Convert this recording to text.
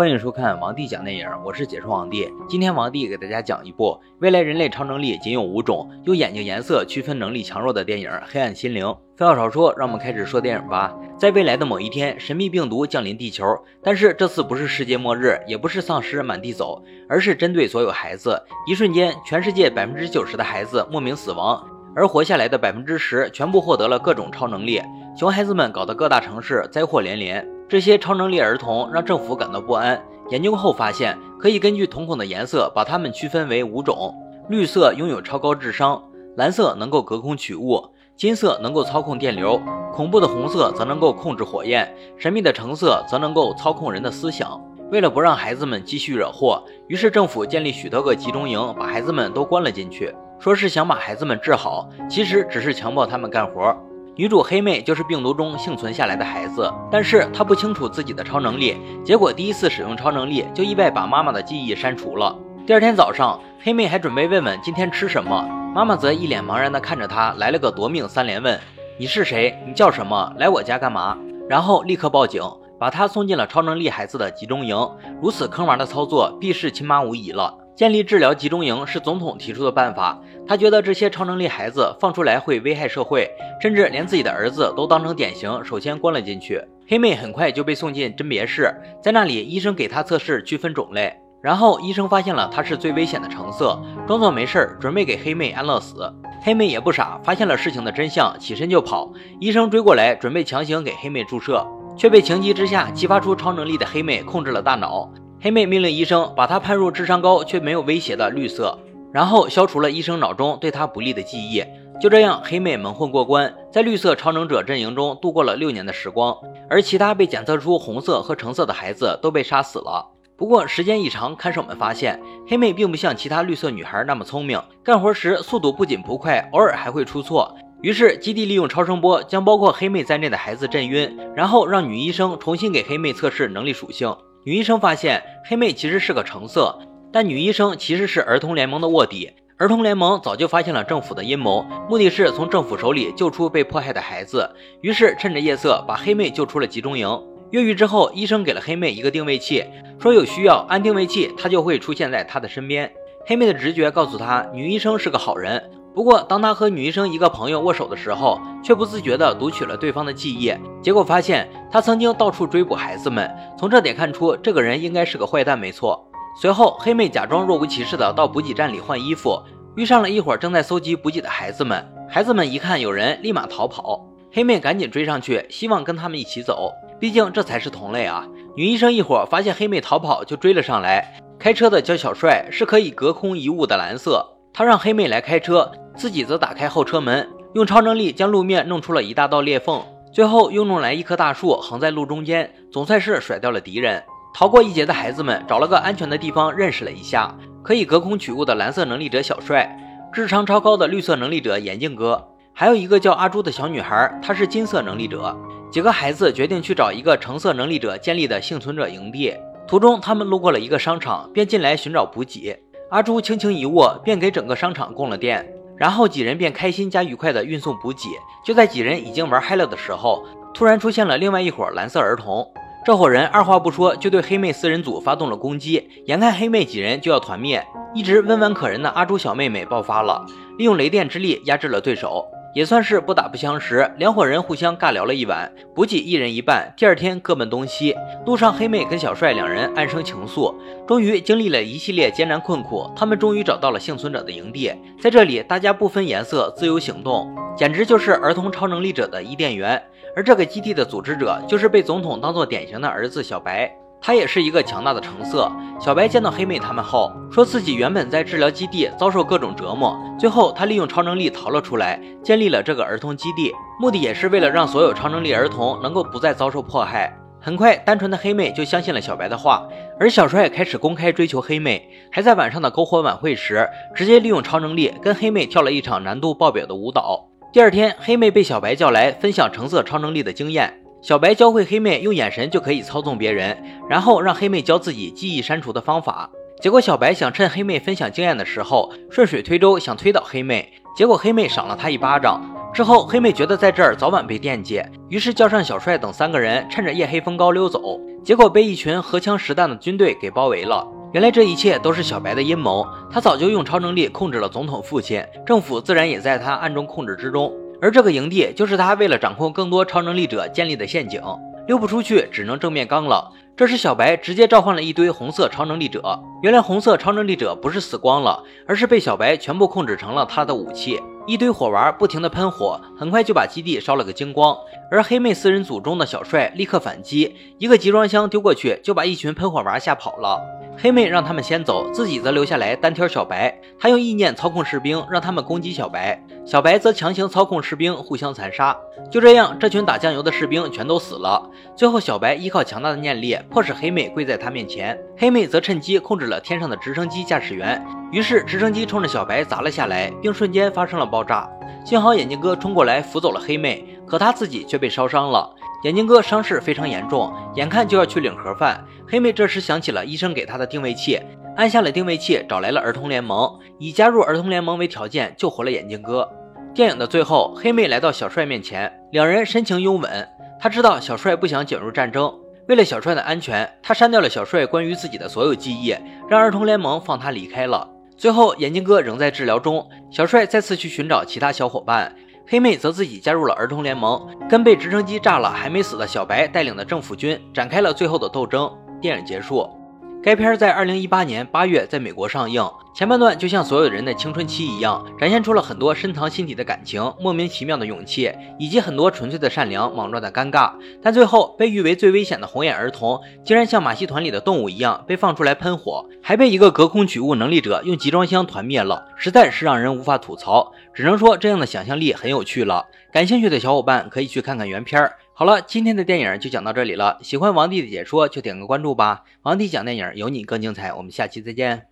欢迎收看王帝讲电影，我是解说王帝。今天王帝给大家讲一部未来人类超能力仅有五种，用眼睛颜色区分能力强弱的电影《黑暗心灵》。废话少说，让我们开始说电影吧。在未来的某一天，神秘病毒降临地球，但是这次不是世界末日，也不是丧尸满地走，而是针对所有孩子。一瞬间，全世界百分之九十的孩子莫名死亡，而活下来的百分之十全部获得了各种超能力。熊孩子们搞得各大城市灾祸连连。这些超能力儿童让政府感到不安。研究后发现，可以根据瞳孔的颜色把它们区分为五种：绿色拥有超高智商，蓝色能够隔空取物，金色能够操控电流，恐怖的红色则能够控制火焰，神秘的橙色则能够操控人的思想。为了不让孩子们继续惹祸，于是政府建立许多个集中营，把孩子们都关了进去，说是想把孩子们治好，其实只是强迫他们干活。女主黑妹就是病毒中幸存下来的孩子，但是她不清楚自己的超能力，结果第一次使用超能力就意外把妈妈的记忆删除了。第二天早上，黑妹还准备问问今天吃什么，妈妈则一脸茫然地看着她，来了个夺命三连问：你是谁？你叫什么？来我家干嘛？然后立刻报警，把她送进了超能力孩子的集中营。如此坑娃的操作，必是亲妈无疑了。建立治疗集中营是总统提出的办法，他觉得这些超能力孩子放出来会危害社会，甚至连自己的儿子都当成典型，首先关了进去。黑妹很快就被送进甄别室，在那里医生给她测试区分种类，然后医生发现了她是最危险的橙色，装作没事儿准备给黑妹安乐死。黑妹也不傻，发现了事情的真相，起身就跑。医生追过来准备强行给黑妹注射，却被情急之下激发出超能力的黑妹控制了大脑。黑妹命令医生把她判入智商高却没有威胁的绿色，然后消除了医生脑中对她不利的记忆。就这样，黑妹蒙混过关，在绿色超能者阵营中度过了六年的时光。而其他被检测出红色和橙色的孩子都被杀死了。不过时间一长，看守们发现黑妹并不像其他绿色女孩那么聪明，干活时速度不仅不快，偶尔还会出错。于是基地利用超声波将包括黑妹在内的孩子震晕，然后让女医生重新给黑妹测试能力属性。女医生发现黑妹其实是个橙色，但女医生其实是儿童联盟的卧底。儿童联盟早就发现了政府的阴谋，目的是从政府手里救出被迫害的孩子。于是趁着夜色把黑妹救出了集中营。越狱之后，医生给了黑妹一个定位器，说有需要按定位器，她就会出现在她的身边。黑妹的直觉告诉她，女医生是个好人。不过，当他和女医生一个朋友握手的时候，却不自觉地读取了对方的记忆。结果发现，他曾经到处追捕孩子们。从这点看出，这个人应该是个坏蛋，没错。随后，黑妹假装若无其事地到补给站里换衣服，遇上了一伙正在搜集补给的孩子们。孩子们一看有人，立马逃跑。黑妹赶紧追上去，希望跟他们一起走，毕竟这才是同类啊。女医生一伙发现黑妹逃跑，就追了上来。开车的叫小帅，是可以隔空移物的蓝色。他让黑妹来开车，自己则打开后车门，用超能力将路面弄出了一大道裂缝，最后又弄来一棵大树横在路中间，总算是甩掉了敌人。逃过一劫的孩子们找了个安全的地方认识了一下，可以隔空取物的蓝色能力者小帅，智商超高的绿色能力者眼镜哥，还有一个叫阿朱的小女孩，她是金色能力者。几个孩子决定去找一个橙色能力者建立的幸存者营地，途中他们路过了一个商场，便进来寻找补给。阿朱轻轻一握，便给整个商场供了电，然后几人便开心加愉快的运送补给。就在几人已经玩嗨了的时候，突然出现了另外一伙蓝色儿童。这伙人二话不说就对黑妹四人组发动了攻击，眼看黑妹几人就要团灭，一直温婉可人的阿朱小妹妹爆发了，利用雷电之力压制了对手。也算是不打不相识，两伙人互相尬聊了一晚，补给一人一半。第二天各奔东西。路上，黑妹跟小帅两人暗生情愫。终于经历了一系列艰难困苦，他们终于找到了幸存者的营地。在这里，大家不分颜色，自由行动，简直就是儿童超能力者的伊甸园。而这个基地的组织者，就是被总统当做典型的儿子小白。他也是一个强大的橙色。小白见到黑妹他们后，说自己原本在治疗基地遭受各种折磨，最后他利用超能力逃了出来，建立了这个儿童基地，目的也是为了让所有超能力儿童能够不再遭受迫害。很快，单纯的黑妹就相信了小白的话，而小帅开始公开追求黑妹，还在晚上的篝火晚会时，直接利用超能力跟黑妹跳了一场难度爆表的舞蹈。第二天，黑妹被小白叫来分享橙色超能力的经验。小白教会黑妹用眼神就可以操纵别人，然后让黑妹教自己记忆删除的方法。结果小白想趁黑妹分享经验的时候顺水推舟，想推倒黑妹，结果黑妹赏了他一巴掌。之后黑妹觉得在这儿早晚被惦记，于是叫上小帅等三个人，趁着夜黑风高溜走。结果被一群荷枪实弹的军队给包围了。原来这一切都是小白的阴谋，他早就用超能力控制了总统父亲，政府自然也在他暗中控制之中。而这个营地就是他为了掌控更多超能力者建立的陷阱，溜不出去，只能正面刚了。这时，小白直接召唤了一堆红色超能力者。原来，红色超能力者不是死光了，而是被小白全部控制成了他的武器。一堆火娃不停地喷火，很快就把基地烧了个精光。而黑妹四人组中的小帅立刻反击，一个集装箱丢过去，就把一群喷火娃吓跑了。黑妹让他们先走，自己则留下来单挑小白。他用意念操控士兵，让他们攻击小白，小白则强行操控士兵互相残杀。就这样，这群打酱油的士兵全都死了。最后，小白依靠强大的念力，迫使黑妹跪在他面前。黑妹则趁机控制了天上的直升机驾驶员，于是直升机冲着小白砸了下来，并瞬间发生了爆炸。幸好眼镜哥冲过来扶走了黑妹，可他自己却被烧伤了。眼镜哥伤势非常严重，眼看就要去领盒饭。黑妹这时想起了医生给她的定位器，按下了定位器，找来了儿童联盟，以加入儿童联盟为条件救活了眼镜哥。电影的最后，黑妹来到小帅面前，两人深情拥吻。她知道小帅不想卷入战争，为了小帅的安全，她删掉了小帅关于自己的所有记忆，让儿童联盟放他离开了。最后，眼镜哥仍在治疗中，小帅再次去寻找其他小伙伴。黑妹则自己加入了儿童联盟，跟被直升机炸了还没死的小白带领的政府军展开了最后的斗争。电影结束。该片在二零一八年八月在美国上映，前半段就像所有人的青春期一样，展现出了很多深藏心底的感情、莫名其妙的勇气，以及很多纯粹的善良、莽撞的尴尬。但最后，被誉为最危险的红眼儿童，竟然像马戏团里的动物一样被放出来喷火，还被一个隔空取物能力者用集装箱团灭了，实在是让人无法吐槽。只能说这样的想象力很有趣了。感兴趣的小伙伴可以去看看原片儿。好了，今天的电影就讲到这里了。喜欢王帝的解说就点个关注吧。王帝讲电影，有你更精彩。我们下期再见。